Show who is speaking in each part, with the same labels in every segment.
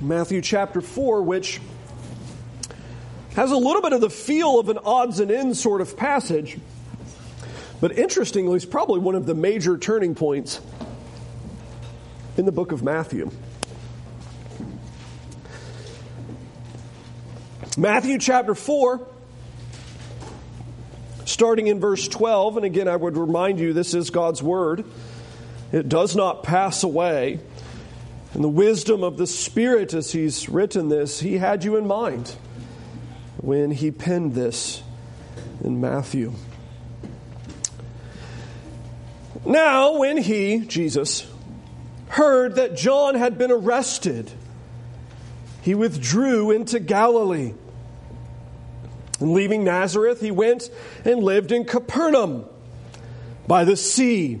Speaker 1: Matthew chapter 4, which has a little bit of the feel of an odds and ends sort of passage, but interestingly, it's probably one of the major turning points in the book of Matthew. Matthew chapter 4, starting in verse 12, and again, I would remind you this is God's word. It does not pass away. And the wisdom of the Spirit, as He's written this, He had you in mind when He penned this in Matthew. Now, when He, Jesus, heard that John had been arrested, He withdrew into Galilee. And leaving Nazareth, he went and lived in Capernaum by the sea,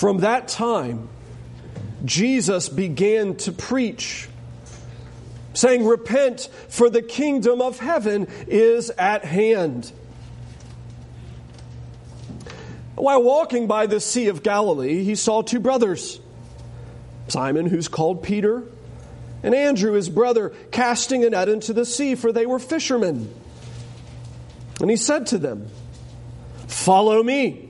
Speaker 1: From that time, Jesus began to preach, saying, Repent, for the kingdom of heaven is at hand. While walking by the Sea of Galilee, he saw two brothers Simon, who's called Peter and Andrew, his brother, casting a net into the sea, for they were fishermen. And he said to them, Follow me,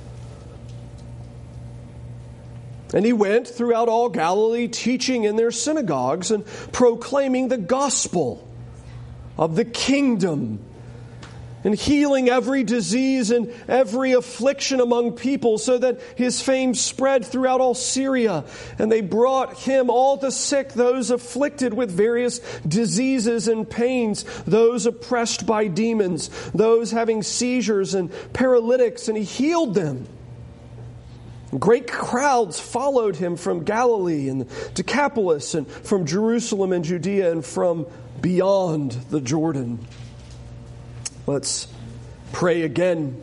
Speaker 1: And he went throughout all Galilee, teaching in their synagogues and proclaiming the gospel of the kingdom and healing every disease and every affliction among people, so that his fame spread throughout all Syria. And they brought him all the sick, those afflicted with various diseases and pains, those oppressed by demons, those having seizures and paralytics, and he healed them. Great crowds followed him from Galilee and Decapolis, and from Jerusalem and Judea, and from beyond the Jordan. Let's pray again.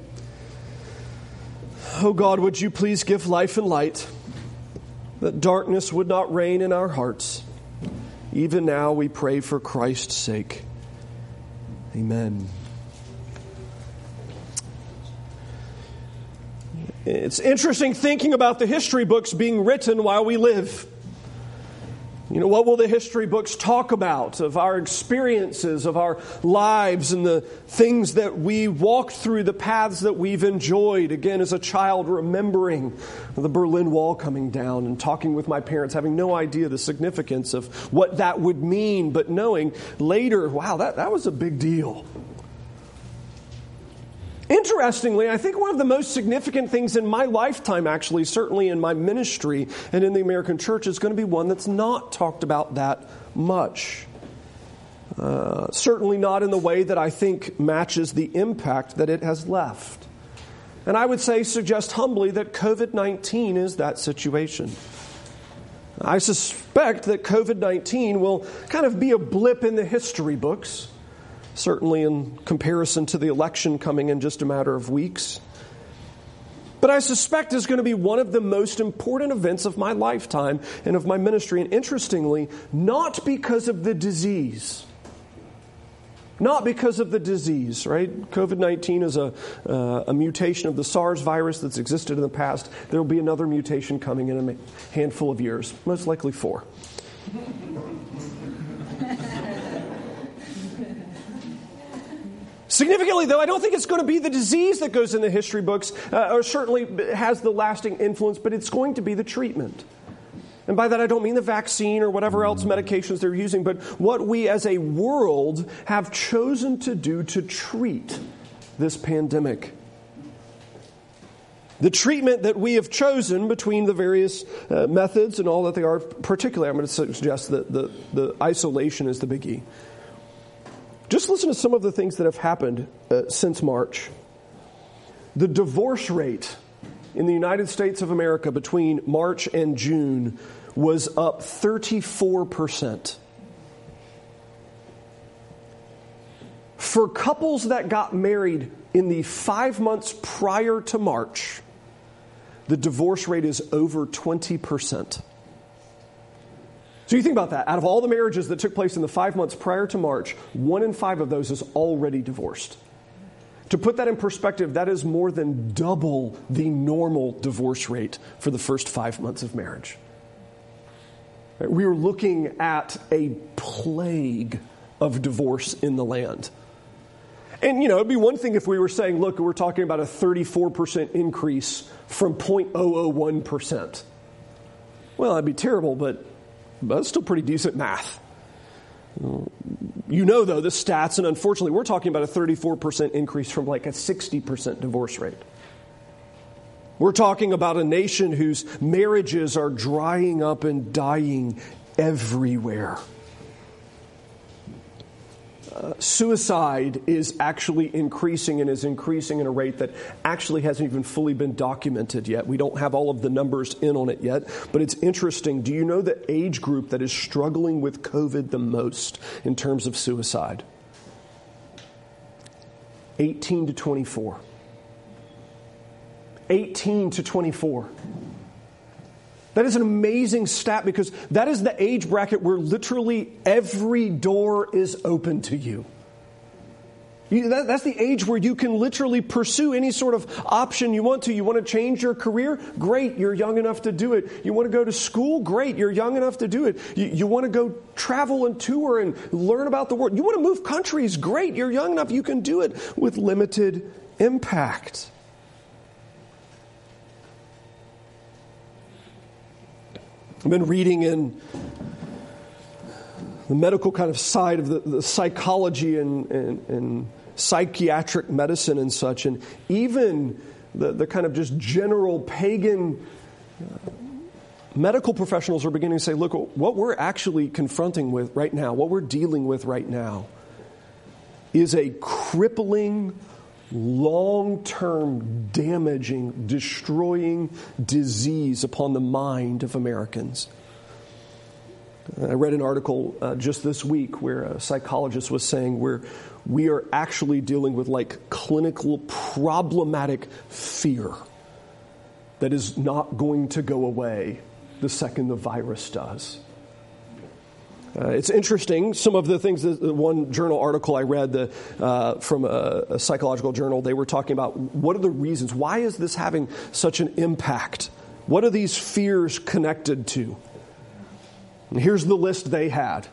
Speaker 1: Oh God, would you please give life and light, that darkness would not reign in our hearts. Even now we pray for Christ's sake. Amen. It's interesting thinking about the history books being written while we live. You know, what will the history books talk about of our experiences, of our lives, and the things that we walked through, the paths that we've enjoyed? Again, as a child, remembering the Berlin Wall coming down and talking with my parents, having no idea the significance of what that would mean, but knowing later, wow, that, that was a big deal. Interestingly, I think one of the most significant things in my lifetime, actually, certainly in my ministry and in the American church, is going to be one that's not talked about that much. Uh, certainly not in the way that I think matches the impact that it has left. And I would say, suggest humbly, that COVID 19 is that situation. I suspect that COVID 19 will kind of be a blip in the history books certainly in comparison to the election coming in just a matter of weeks. But I suspect is going to be one of the most important events of my lifetime and of my ministry. And interestingly, not because of the disease. Not because of the disease, right? COVID 19 is a, uh, a mutation of the SARS virus that's existed in the past. There will be another mutation coming in a handful of years, most likely four. Significantly, though, I don't think it's going to be the disease that goes in the history books, uh, or certainly has the lasting influence, but it's going to be the treatment. And by that, I don't mean the vaccine or whatever else medications they're using, but what we as a world have chosen to do to treat this pandemic. The treatment that we have chosen between the various uh, methods and all that they are, particularly, I'm going to suggest that the, the isolation is the biggie. Just listen to some of the things that have happened uh, since March. The divorce rate in the United States of America between March and June was up 34%. For couples that got married in the five months prior to March, the divorce rate is over 20%. So you think about that. Out of all the marriages that took place in the five months prior to March, one in five of those is already divorced. To put that in perspective, that is more than double the normal divorce rate for the first five months of marriage. We are looking at a plague of divorce in the land. And, you know, it'd be one thing if we were saying, look, we're talking about a 34% increase from 0.001%. Well, that'd be terrible, but but that's still pretty decent math. You know, though, the stats, and unfortunately, we're talking about a 34% increase from like a 60% divorce rate. We're talking about a nation whose marriages are drying up and dying everywhere suicide is actually increasing and is increasing at a rate that actually hasn't even fully been documented yet. We don't have all of the numbers in on it yet, but it's interesting. Do you know the age group that is struggling with COVID the most in terms of suicide? 18 to 24. 18 to 24. That is an amazing stat because that is the age bracket where literally every door is open to you. you that, that's the age where you can literally pursue any sort of option you want to. You want to change your career? Great, you're young enough to do it. You want to go to school? Great, you're young enough to do it. You, you want to go travel and tour and learn about the world? You want to move countries? Great, you're young enough. You can do it with limited impact. I've been reading in the medical kind of side of the, the psychology and, and, and, psychiatric medicine and such, and even the, the kind of just general pagan uh, medical professionals are beginning to say, look, what we're actually confronting with right now, what we're dealing with right now, is a crippling long term damaging, destroying disease upon the mind of Americans. I read an article uh, just this week where a psychologist was saying where we are actually dealing with like clinical problematic fear that is not going to go away the second the virus does. Uh, it's interesting. Some of the things that one journal article I read the, uh, from a, a, psychological journal, they were talking about what are the reasons? Why is this having such an impact? What are these fears connected to? And here's the list they had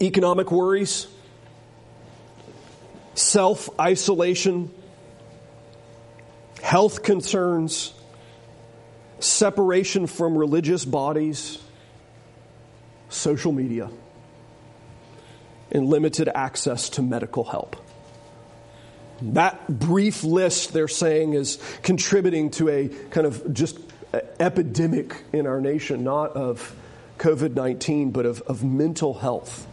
Speaker 1: economic worries, self isolation, health concerns, separation from religious bodies social media, and limited access to medical help. That brief list, they're saying, is contributing to a kind of just epidemic in our nation, not of COVID 19, but of, of mental health.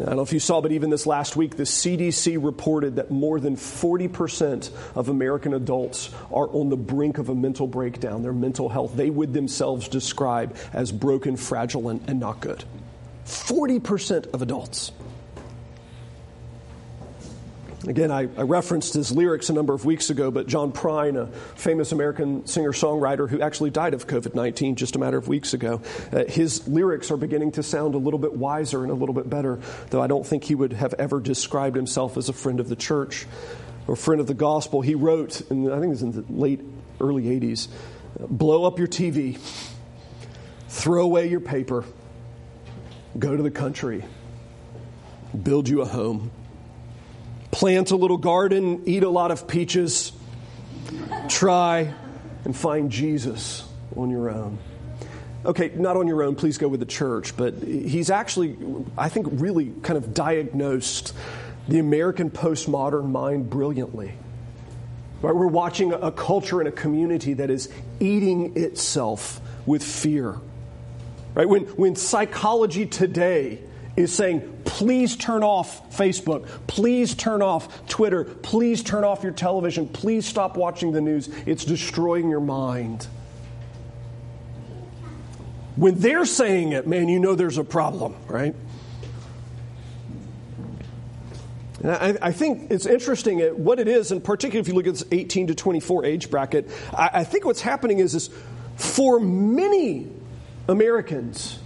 Speaker 1: I don't know if you saw, but even this last week, the CDC reported that more than 40% of American adults are on the brink of a mental breakdown. Their mental health, they would themselves describe as broken, fragile, and, and not good. 40% of adults. Again, I, I, referenced his lyrics a number of weeks ago, but John Prine, a famous American singer songwriter who actually died of COVID 19 just a matter of weeks ago, uh, his lyrics are beginning to sound a little bit wiser and a little bit better, though I don't think he would have ever described himself as a friend of the church or friend of the gospel. He wrote, and I think it was in the late, early 80s blow up your TV, throw away your paper, go to the country, build you a home plant a little garden, eat a lot of peaches, try and find Jesus on your own. okay, not on your own, please go with the church, but he's actually, I think, really kind of diagnosed the American postmodern mind brilliantly. Right? We're watching a culture and a community that is eating itself with fear. Right? When, when psychology today is saying, please turn off Facebook, please turn off Twitter, please turn off your television, please stop watching the news, it's destroying your mind. When they're saying it, man, you know there's a problem, right? And I, I, think it's interesting uh, what it is, and particularly if you look at this 18 to 24 age bracket, I, I think what's happening is, is for many Americans,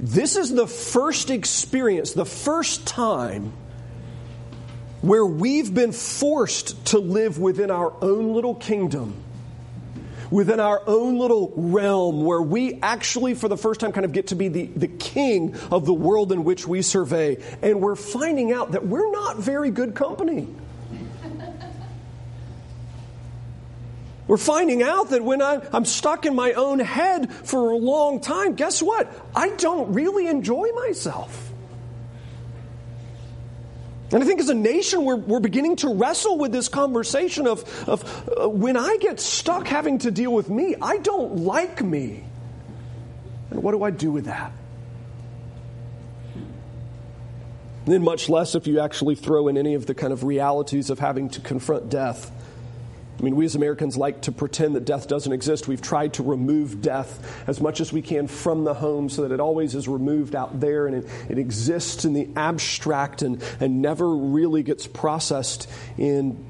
Speaker 1: this is the first experience, the first time where we've been forced to live within our own little kingdom within our own little realm where we actually, for the first time, kind of get to be the, the king of the world in which we survey. And we're finding out that we're not very good company. We're finding out that when I'm, I'm, stuck in my own head for a long time, guess what? I don't really enjoy myself. And I think as a nation, we're, we're beginning to wrestle with this conversation of, of uh, when I get stuck having to deal with me, I don't like me. And what do I do with that? Then, much less if you actually throw in any of the kind of realities of having to confront death. I mean, we as Americans like to pretend that death doesn't exist. We've tried to remove death as much as we can from the home so that it always is removed out there and it, it exists in the abstract and, and never really gets processed in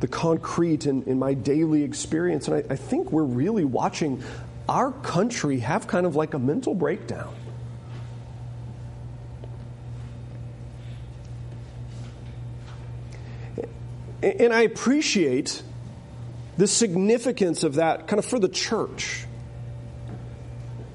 Speaker 1: the concrete in, in my daily experience. And I, I think we're really watching our country have kind of like a mental breakdown. And I appreciate the significance of that kind of for the church.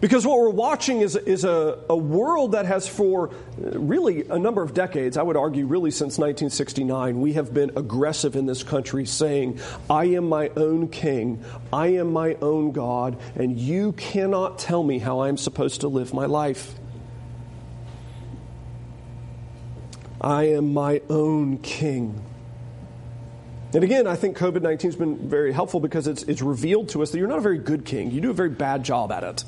Speaker 1: Because what we're watching is, is a, a world that has, for really a number of decades, I would argue, really since 1969, we have been aggressive in this country saying, I am my own king, I am my own God, and you cannot tell me how I'm supposed to live my life. I am my own king. And again, I think COVID 19 has been very helpful because it's, it's revealed to us that you're not a very good king. You do a very bad job at it.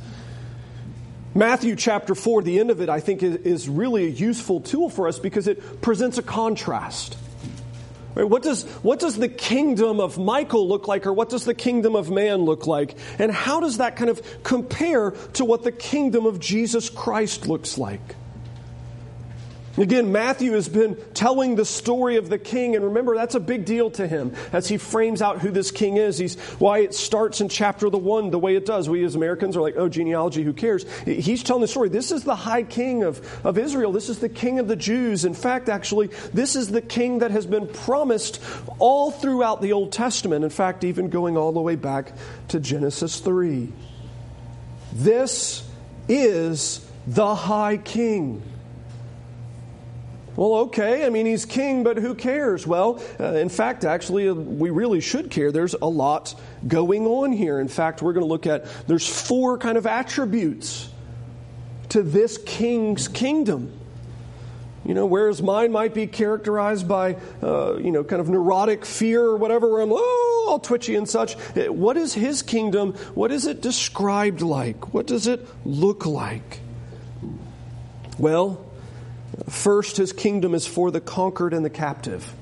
Speaker 1: Matthew chapter 4, the end of it, I think, is really a useful tool for us because it presents a contrast. Right? What, does, what does the kingdom of Michael look like, or what does the kingdom of man look like? And how does that kind of compare to what the kingdom of Jesus Christ looks like? Again, Matthew has been telling the story of the king, and remember, that's a big deal to him as he frames out who this king is. He's why it starts in chapter the one the way it does. We as Americans are like, oh, genealogy, who cares? He's telling the story. This is the high king of, of Israel. This is the king of the Jews. In fact, actually, this is the king that has been promised all throughout the Old Testament. In fact, even going all the way back to Genesis 3. This is the high king. Well, okay, I mean, he's king, but who cares? Well, uh, in fact, actually, uh, we really should care. There's a lot going on here. In fact, we're going to look at there's four kind of attributes to this king's kingdom. You know, whereas mine might be characterized by, uh, you know, kind of neurotic fear or whatever, where I'm, oh, all twitchy and such. Uh, what is his kingdom? What is it described like? What does it look like? Well, First, his kingdom is for the conquered and the captive.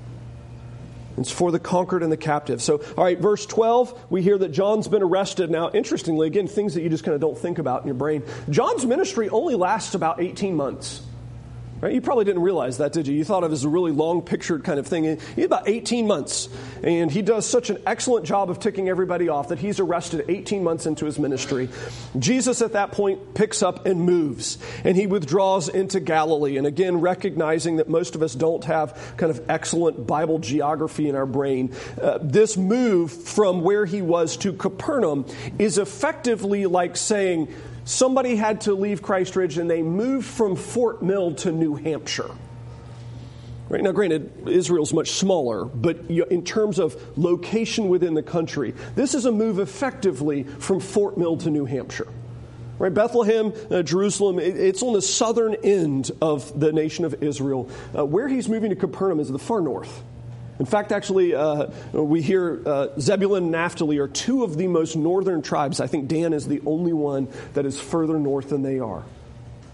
Speaker 1: It's for the conquered and the captive. So, all right, verse 12, we hear that John's been arrested. Now, interestingly, again, things that you just kind of don't think about in your brain. John's ministry only lasts about 18 months. Right? You probably didn't realize that, did you? You thought of it as a really long pictured kind of thing. He's about 18 months, and he does such an excellent job of ticking everybody off that he's arrested 18 months into his ministry. Jesus at that point picks up and moves, and he withdraws into Galilee. And again, recognizing that most of us don't have kind of excellent Bible geography in our brain, uh, this move from where he was to Capernaum is effectively like saying, somebody had to leave Christ Ridge and they moved from Fort Mill to New Hampshire. Right now, granted, Israel's much smaller, but in terms of location within the country, this is a move effectively from Fort Mill to New Hampshire. Right, Bethlehem, uh, Jerusalem, it, it's on the southern end of the nation of Israel. Uh, where he's moving to Capernaum is the far north. In fact, actually, uh, we hear uh, Zebulun and Naphtali are two of the most northern tribes. I think Dan is the only one that is further north than they are.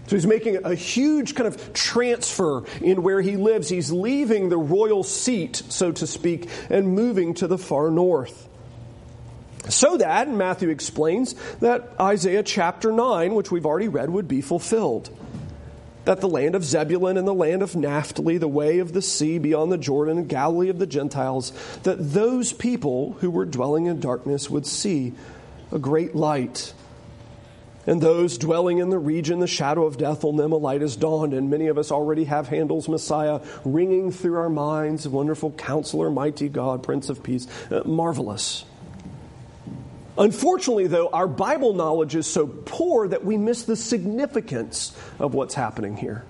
Speaker 1: So he's making a huge kind of transfer in where he lives. He's leaving the royal seat, so to speak, and moving to the far north. So that, Matthew explains, that Isaiah chapter 9, which we've already read, would be fulfilled that the land of Zebulun and the land of Naphtali, the way of the sea beyond the Jordan and Galilee of the Gentiles, that those people who were dwelling in darkness would see a great light. And those dwelling in the region, the shadow of death, on them a light has dawned. And many of us already have Handel's Messiah ringing through our minds. Wonderful counselor, mighty God, Prince of Peace. Uh, marvelous. Unfortunately, though, our Bible knowledge is so poor that we miss the significance of what's happening here.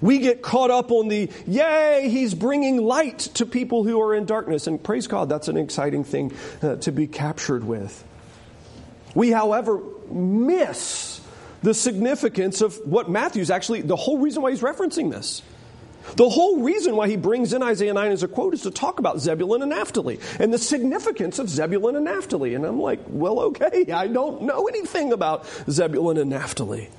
Speaker 1: We get caught up on the, yay, he's bringing light to people who are in darkness. And praise God, that's an exciting thing uh, to be captured with. We, however, miss the significance of what Matthew's actually, the whole reason why he's referencing this. The whole reason why he brings in Isaiah 9 as a quote is to talk about Zebulun and Naphtali and the significance of Zebulun and Naphtali. And I'm like, well, okay, I don't know anything about Zebulun and Naphtali.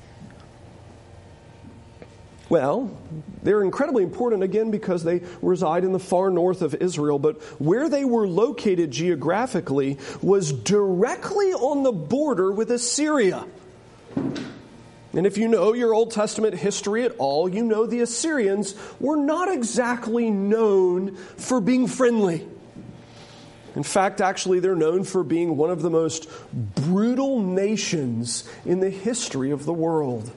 Speaker 1: Well, they're incredibly important again because they reside in the far north of Israel, but where they were located geographically was directly on the border with Assyria. And if you know your Old Testament history at all, you know the Assyrians were not exactly known for being friendly. In fact, actually, they're known for being one of the most brutal nations in the history of the world.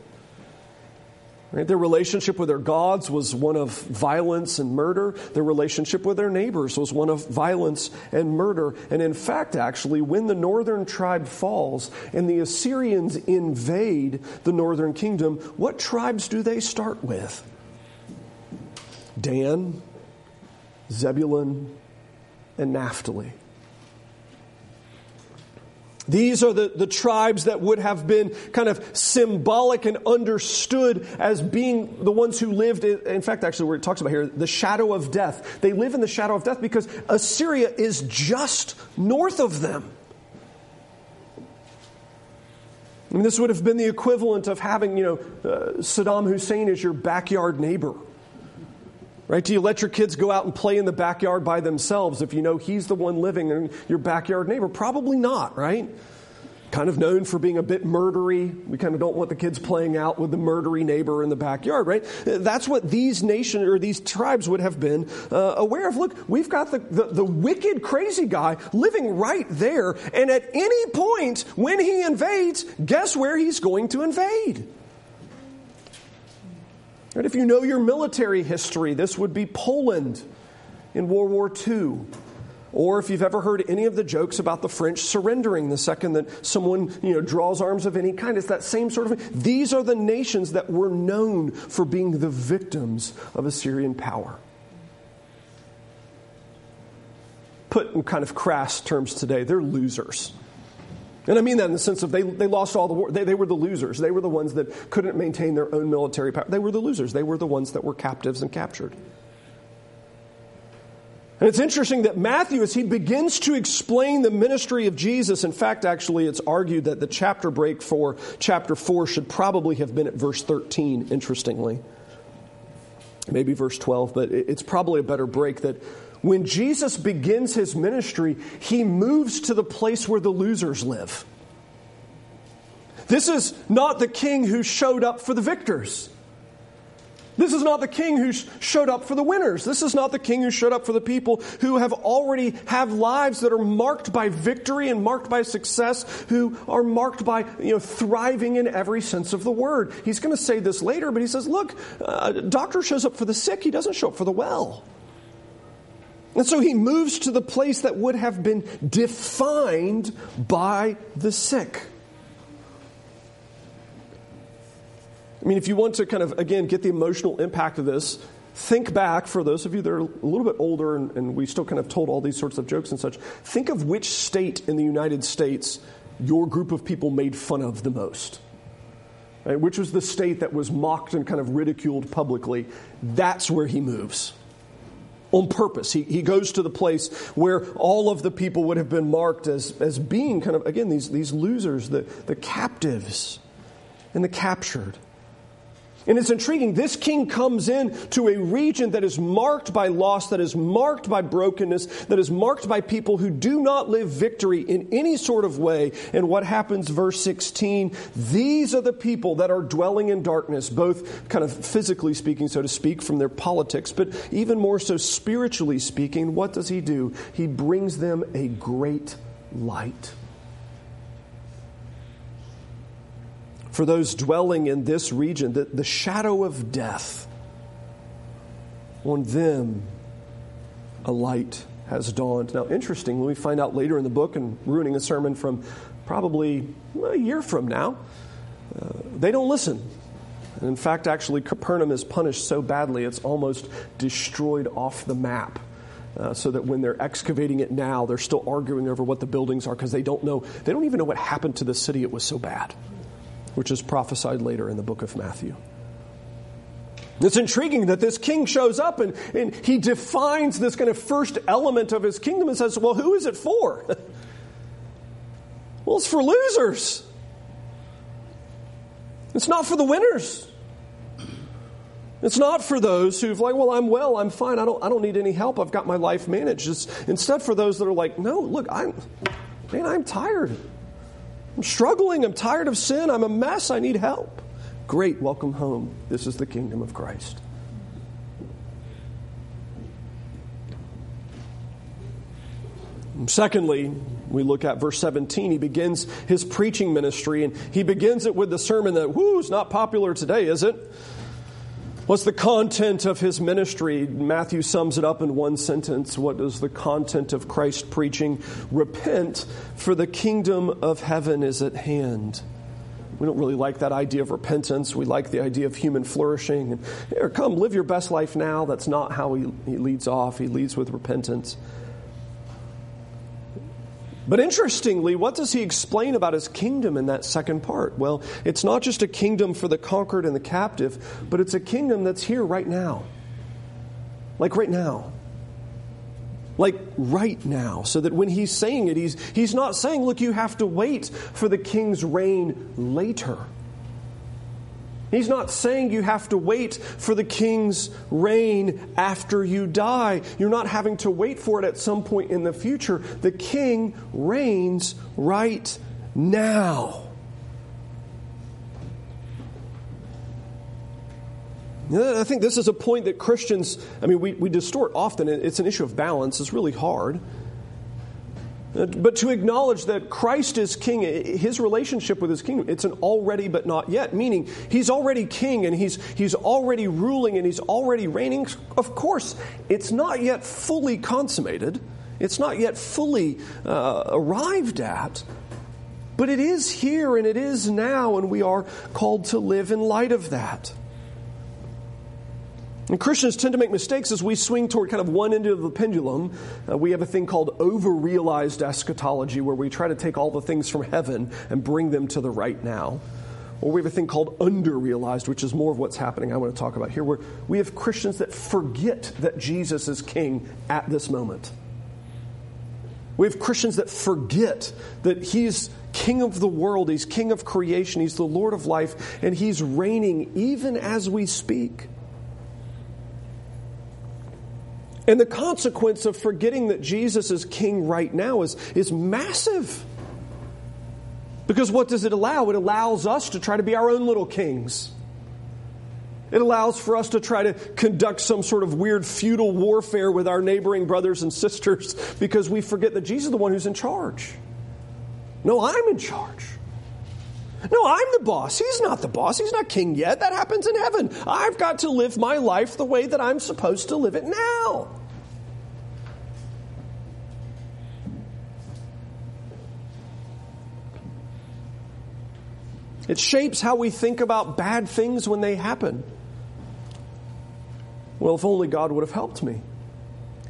Speaker 1: Right? Their relationship with their gods was one of violence and murder. Their relationship with their neighbors was one of violence and murder. And in fact, actually, when the northern tribe falls and the Assyrians invade the northern kingdom, what tribes do they start with? Dan, Zebulun, and Naphtali. These are the, the tribes that would have been kind of symbolic and understood as being the ones who lived, in, in fact, actually, where it talks about here, the shadow of death. They live in the shadow of death because Assyria is just north of them. I mean, this would have been the equivalent of having, you know, uh, Saddam Hussein as your backyard neighbor. Right? Do you let your kids go out and play in the backyard by themselves if you know he's the one living in your backyard neighbor? Probably not, right? Kind of known for being a bit murdery. We kind of don't want the kids playing out with the murdery neighbor in the backyard, right? That's what these nations or these tribes would have been uh, aware of. Look, we've got the, the, the wicked, crazy guy living right there, and at any point when he invades, guess where he's going to invade? Right? If you know your military history, this would be Poland in World War II. Or if you've ever heard any of the jokes about the French surrendering the second that someone you know, draws arms of any kind, it's that same sort of thing. These are the nations that were known for being the victims of Assyrian power. Put in kind of crass terms today, they're losers. And I mean that in the sense of they, they lost all the war. They, they were the losers. They were the ones that couldn't maintain their own military power. They were the losers. They were the ones that were captives and captured. And it's interesting that Matthew, as he begins to explain the ministry of Jesus, in fact, actually, it's argued that the chapter break for chapter 4 should probably have been at verse 13, interestingly. Maybe verse 12, but it's probably a better break that when Jesus begins his ministry, he moves to the place where the losers live. This is not the king who showed up for the victors. This is not the king who showed up for the winners. This is not the king who showed up for the people who have already have lives that are marked by victory and marked by success, who are marked by you know thriving in every sense of the word. He's going to say this later, but he says, "Look, uh, doctor shows up for the sick. He doesn't show up for the well." And so he moves to the place that would have been defined by the sick. I mean, if you want to kind of, again, get the emotional impact of this, Think back, for those of you that are a little bit older and, and, we still kind of told all these sorts of jokes and such, think of which state in the United States your group of people made fun of the most. Right? Which was the state that was mocked and kind of ridiculed publicly. That's where he moves on purpose. He, he goes to the place where all of the people would have been marked as, as being kind of, again, these, these losers, the, the captives and the captured. And it's intriguing. This king comes in to a region that is marked by loss, that is marked by brokenness, that is marked by people who do not live victory in any sort of way. And what happens, verse 16? These are the people that are dwelling in darkness, both kind of physically speaking, so to speak, from their politics, but even more so spiritually speaking. What does he do? He brings them a great light. For those dwelling in this region, that the shadow of death, on them a light has dawned. Now, interestingly, we find out later in the book, and ruining a sermon from probably a year from now, uh, they don't listen. And in fact, actually, Capernaum is punished so badly it's almost destroyed off the map. Uh, so that when they're excavating it now, they're still arguing over what the buildings are because they don't know, they don't even know what happened to the city. It was so bad which is prophesied later in the book of Matthew. It's intriguing that this king shows up and, and he defines this kind of first element of his kingdom and says, Well, who is it for? well, it's for losers. It's not for the winners. It's not for those who've like, well, I'm well, I'm fine, I don't, I don't need any help, I've got my life managed. It's instead for those that are like, no, look, I'm, man, I'm tired. I'm struggling. I'm tired of sin. I'm a mess. I need help. Great. Welcome home. This is the kingdom of Christ. Secondly, we look at verse 17. He begins his preaching ministry, and he begins it with the sermon that, whoo, is not popular today, is it? What's the content of his ministry? Matthew sums it up in one sentence. What is the content of Christ preaching? Repent, for the kingdom of heaven is at hand. We don't really like that idea of repentance. We like the idea of human flourishing. Here, come, live your best life now. That's not how he, he leads off. He leads with repentance. But interestingly, what does he explain about his kingdom in that second part? Well, it's not just a kingdom for the conquered and the captive, but it's a kingdom that's here right now. Like right now. Like right now. So that when he's saying it, he's, he's not saying, look, you have to wait for the king's reign later. He's not saying you have to wait for the king's reign after you die. You're not having to wait for it at some point in the future. The king reigns right now. I think this is a point that Christians, I mean, we, we distort often. It's an issue of balance. It's really hard. But to acknowledge that Christ is king, his relationship with his kingdom, it's an already but not yet, meaning he's already king and he's, he's already ruling and he's already reigning. Of course, it's not yet fully consummated, it's not yet fully uh, arrived at, but it is here and it is now, and we are called to live in light of that. And Christians tend to make mistakes as we swing toward kind of one end of the pendulum. Uh, we have a thing called overrealized eschatology where we try to take all the things from heaven and bring them to the right now. Or we have a thing called underrealized, which is more of what's happening I want to talk about here, where we have Christians that forget that Jesus is king at this moment. We have Christians that forget that he's king of the world, he's king of creation, he's the Lord of life, and he's reigning even as we speak. And the consequence of forgetting that Jesus is king right now is, is massive. Because what does it allow? It allows us to try to be our own little kings. It allows for us to try to conduct some sort of weird feudal warfare with our neighboring brothers and sisters because we forget that Jesus is the one who's in charge. No, I'm in charge. No, I'm the boss. He's not the boss. He's not king yet. That happens in heaven. I've got to live my life the way that I'm supposed to live it now. It shapes how we think about bad things when they happen. Well, if only God would have helped me.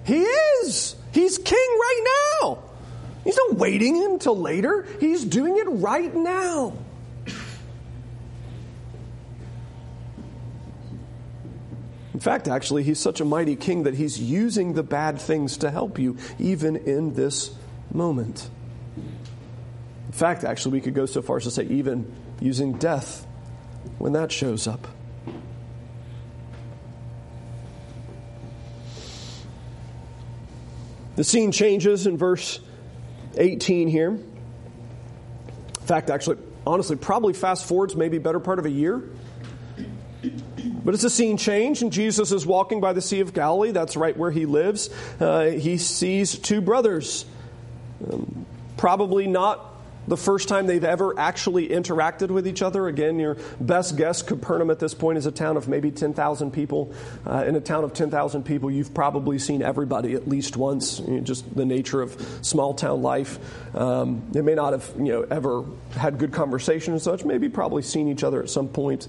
Speaker 1: He is. He's king right now. He's not waiting until later, he's doing it right now. In fact, actually, he's such a mighty king that he's using the bad things to help you, even in this moment. In fact, actually, we could go so far as to say, even using death when that shows up. The scene changes in verse 18 here. In fact, actually, honestly, probably fast forwards maybe better part of a year. But it's a scene change, and Jesus is walking by the Sea of Galilee. That's right where he lives. Uh, he sees two brothers. Um, probably not the first time they've ever actually interacted with each other. Again, your best guess, Capernaum at this point is a town of maybe 10,000 people. Uh, in a town of 10,000 people, you've probably seen everybody at least once, you know, just the nature of small town life. Um, they may not have you know, ever had good conversation and such, maybe probably seen each other at some point.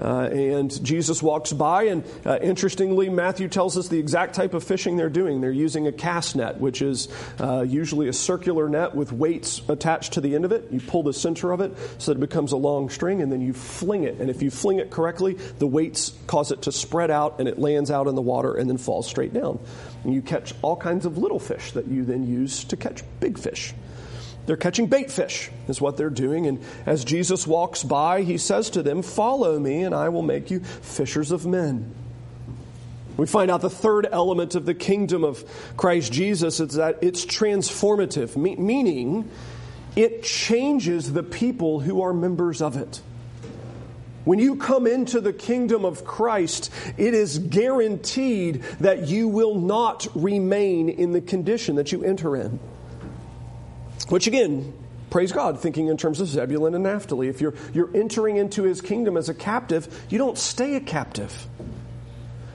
Speaker 1: Uh, and Jesus walks by, and uh, interestingly, Matthew tells us the exact type of fishing they're doing. They're using a cast net, which is uh, usually a circular net with weights attached to the end of it. You pull the center of it so that it becomes a long string, and then you fling it. And if you fling it correctly, the weights cause it to spread out, and it lands out in the water and then falls straight down. And you catch all kinds of little fish that you then use to catch big fish. They're catching bait fish, is what they're doing. And as Jesus walks by, he says to them, Follow me, and I will make you fishers of men. We find out the third element of the kingdom of Christ Jesus is that it's transformative, meaning it changes the people who are members of it. When you come into the kingdom of Christ, it is guaranteed that you will not remain in the condition that you enter in. Which again, praise God, thinking in terms of Zebulun and Naphtali. If you're, you're entering into his kingdom as a captive, you don't stay a captive.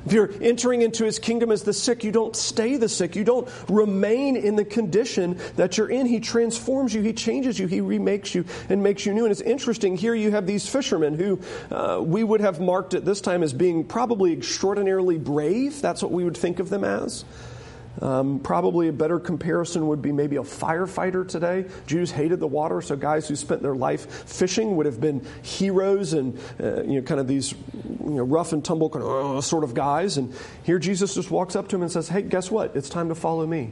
Speaker 1: If you're entering into his kingdom as the sick, you don't stay the sick. You don't remain in the condition that you're in. He transforms you, he changes you, he remakes you, and makes you new. And it's interesting, here you have these fishermen who uh, we would have marked at this time as being probably extraordinarily brave. That's what we would think of them as. Um, probably a better comparison would be maybe a firefighter today. Jews hated the water, so guys who spent their life fishing would have been heroes and uh, you know kind of these you know, rough and tumble kind of, uh, sort of guys. And here Jesus just walks up to him and says, "Hey, guess what? It's time to follow me."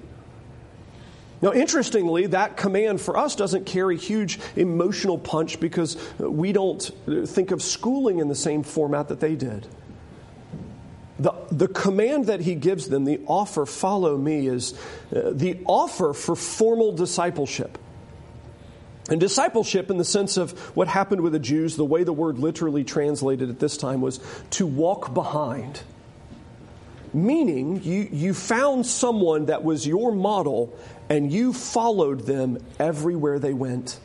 Speaker 1: Now, interestingly, that command for us doesn't carry huge emotional punch because we don't think of schooling in the same format that they did. The, the command that he gives them, the offer, follow me, is uh, the offer for formal discipleship. And discipleship, in the sense of what happened with the Jews, the way the word literally translated at this time was to walk behind. Meaning, you, you found someone that was your model and you followed them everywhere they went.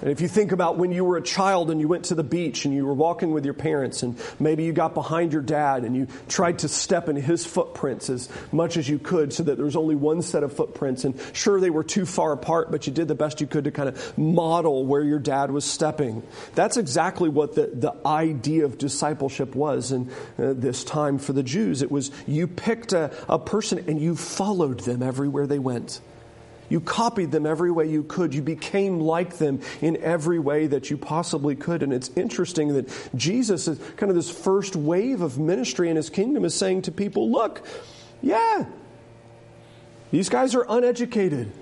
Speaker 1: And if you think about when you were a child and you went to the beach and you were walking with your parents and maybe you got behind your dad and you tried to step in his footprints as much as you could so that there was only one set of footprints and sure they were too far apart but you did the best you could to kind of model where your dad was stepping. That's exactly what the, the idea of discipleship was in uh, this time for the Jews. It was you picked a, a person and you followed them everywhere they went. You copied them every way you could. You became like them in every way that you possibly could. And it's interesting that Jesus is kind of this first wave of ministry in his kingdom is saying to people, look, yeah, these guys are uneducated.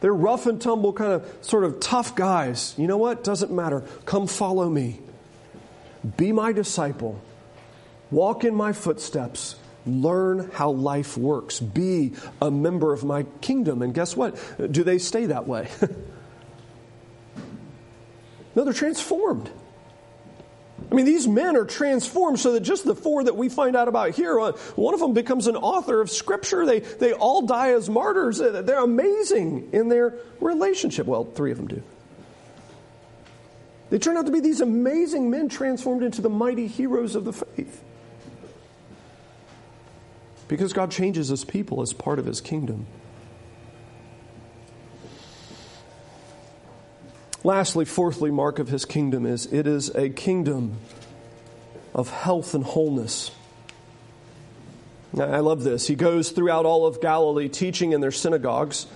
Speaker 1: They're rough and tumble, kind of sort of tough guys. You know what? Doesn't matter. Come follow me. Be my disciple. Walk in my footsteps Learn how life works. Be a member of my kingdom. And guess what? Do they stay that way? no, they're transformed. I mean, these men are transformed so that just the four that we find out about here, uh, one of them becomes an author of Scripture. They, they all die as martyrs. They're amazing in their relationship. Well, three of them do. They turn out to be these amazing men transformed into the mighty heroes of the faith. Because God changes his people as part of his kingdom. Lastly, fourthly, mark of his kingdom is it is a kingdom of health and wholeness. I love this. He goes throughout all of Galilee teaching in their synagogues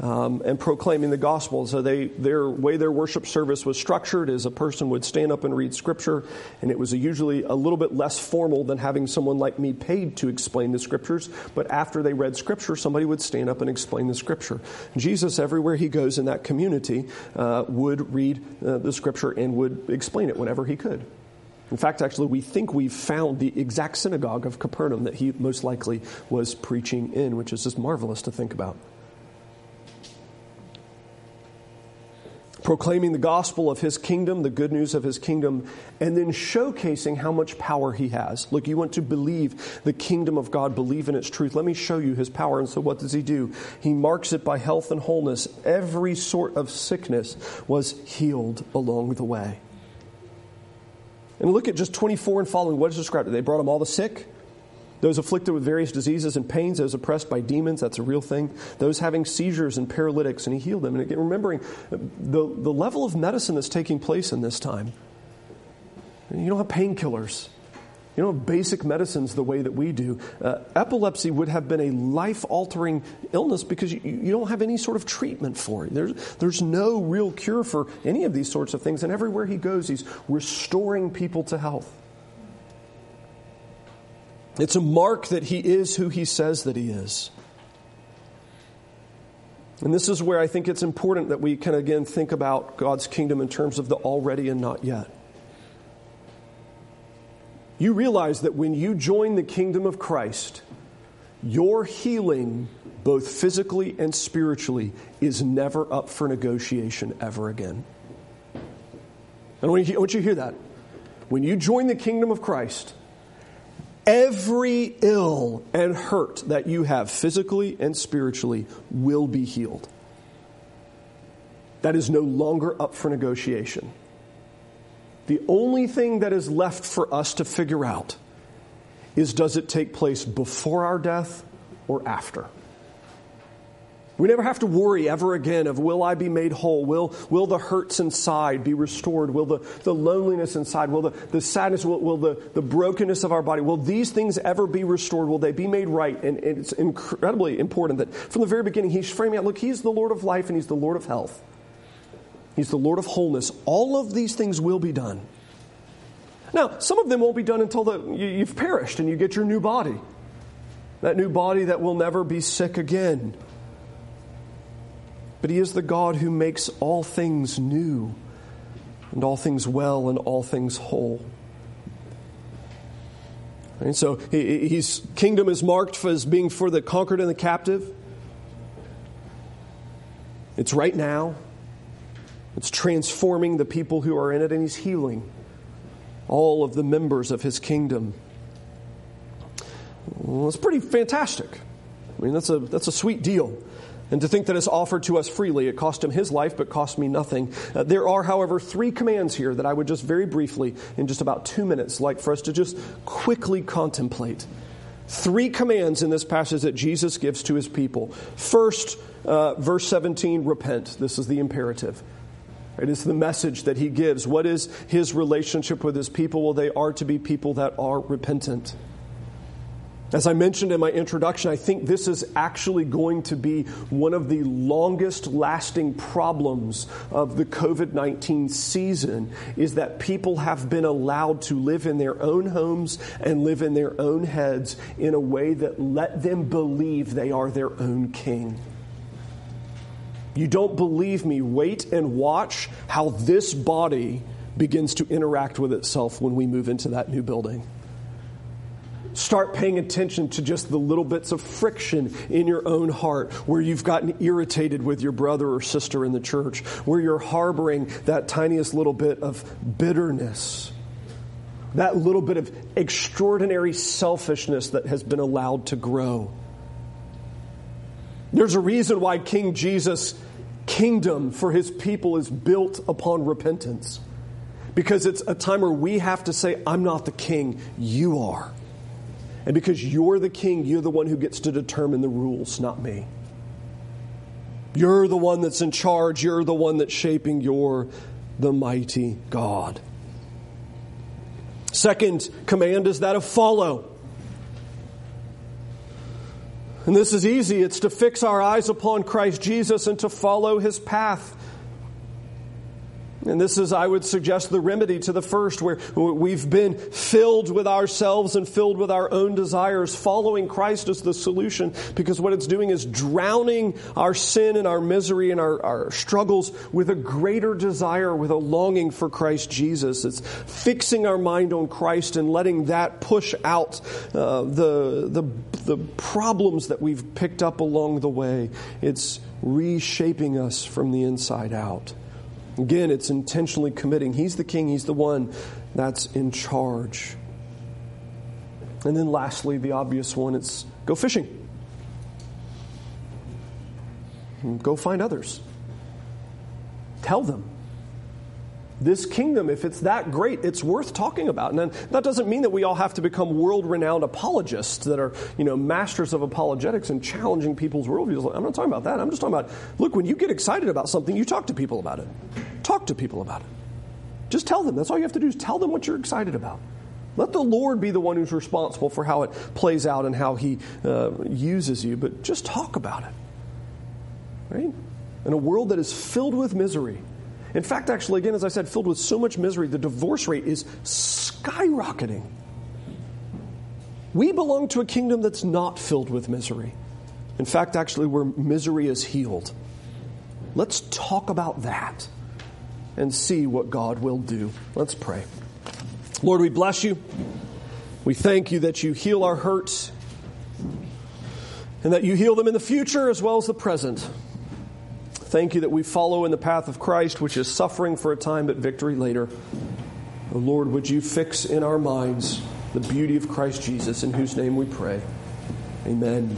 Speaker 1: um, and proclaiming the gospel. So they, their way their worship service was structured is a person would stand up and read scripture, and it was a usually a little bit less formal than having someone like me paid to explain the scriptures. But after they read scripture, somebody would stand up and explain the scripture. Jesus, everywhere he goes in that community, uh, would read uh, the scripture and would explain it whenever he could. In fact, actually, we think we've found the exact synagogue of Capernaum that he most likely was preaching in, which is just marvelous to think about. Proclaiming the gospel of his kingdom, the good news of his kingdom, and then showcasing how much power he has. Look, you want to believe the kingdom of God, believe in its truth. Let me show you his power. And so, what does he do? He marks it by health and wholeness. Every sort of sickness was healed along the way. And look at just 24 and following. What is described? They brought him all the sick those afflicted with various diseases and pains, those oppressed by demons, that's a real thing. Those having seizures and paralytics, and he healed them. And again, remembering the, the level of medicine that's taking place in this time. You don't have painkillers. You don't have basic medicines the way that we do. Uh, epilepsy would have been a life altering illness because you, you, don't have any sort of treatment for it. There's, there's no real cure for any of these sorts of things. And everywhere he goes, he's restoring people to health. It's a mark that he is who he says that he is. And this is where I think it's important that we can again think about God's kingdom in terms of the already and not yet. You realize that when you join the kingdom of Christ, your healing, both physically and spiritually, is never up for negotiation ever again. I want you to hear that. When you join the kingdom of Christ, Every ill and hurt that you have physically and spiritually will be healed. That is no longer up for negotiation. The only thing that is left for us to figure out is does it take place before our death or after? We never have to worry ever again of will I be made whole? Will, will the hurts inside be restored? Will the, the loneliness inside? Will the, the sadness, will, will the, the brokenness of our body, will these things ever be restored? Will they be made right? And, and it's incredibly important that from the very beginning, he's framing out look, he's the Lord of life and he's the Lord of health. He's the Lord of wholeness. All of these things will be done. Now, some of them won't be done until the, you, you've perished and you get your new body. That new body that will never be sick again but He is the God who makes all things new, and all things well, and all things whole. And so his kingdom is marked as being for the conquered and the captive. It's right now. It's transforming the people who are in it, and he's healing all of the members of his kingdom. Well, it's pretty fantastic. I mean, that's a, that's a sweet deal. And to think that it's offered to us freely, it cost him his life, but cost me nothing. Uh, there are, however, three commands here that I would just very briefly, in just about two minutes, like for us to just quickly contemplate. Three commands in this passage that Jesus gives to his people. First, uh, verse 17, repent. This is the imperative. It is the message that he gives. What is his relationship with his people? Well, they are to be people that are repentant. As I mentioned in my introduction, I think this is actually going to be one of the longest lasting problems of the COVID 19 season is that people have been allowed to live in their own homes and live in their own heads in a way that let them believe they are their own king. You don't believe me? Wait and watch how this body begins to interact with itself when we move into that new building. Start paying attention to just the little bits of friction in your own heart where you've gotten irritated with your brother or sister in the church, where you're harboring that tiniest little bit of bitterness, that little bit of extraordinary selfishness that has been allowed to grow. There's a reason why King Jesus' kingdom for his people is built upon repentance. Because it's a time where we have to say, I'm not the king, you are. And because you're the king, you're the one who gets to determine the rules, not me. You're the one that's in charge. You're the one that's shaping. You're the mighty God. Second command is that of follow. And this is easy. It's to fix our eyes upon Christ Jesus and to follow his path. And this is, I would suggest, the remedy to the first, where we've been filled with ourselves and filled with our own desires. Following Christ is the solution because what it's doing is drowning our sin and our misery and our, our struggles with a greater desire, with a longing for Christ Jesus. It's fixing our mind on Christ and letting that push out uh, the, the, the problems that we've picked up along the way. It's reshaping us from the inside out. Again, it's intentionally committing. He's the king, he's the one that's in charge. And then lastly, the obvious one it's go fishing. Go find others. Tell them this kingdom, if it's that great, it's worth talking about. And that doesn't mean that we all have to become world renowned apologists that are, you know, masters of apologetics and challenging people's worldviews. I'm not talking about that. I'm just talking about, look, when you get excited about something, you talk to people about it. Talk to people about it. Just tell them. That's all you have to do is tell them what you're excited about. Let the Lord be the one who's responsible for how it plays out and how He uh, uses you, but just talk about it. Right? In a world that is filled with misery, in fact, actually, again, as I said, filled with so much misery, the divorce rate is skyrocketing. We belong to a kingdom that's not filled with misery. In fact, actually, where misery is healed. Let's talk about that and see what God will do. Let's pray. Lord, we bless you. We thank you that you heal our hurts and that you heal them in the future as well as the present. Thank you that we follow in the path of Christ, which is suffering for a time but victory later. Oh Lord, would you fix in our minds the beauty of Christ Jesus, in whose name we pray. Amen.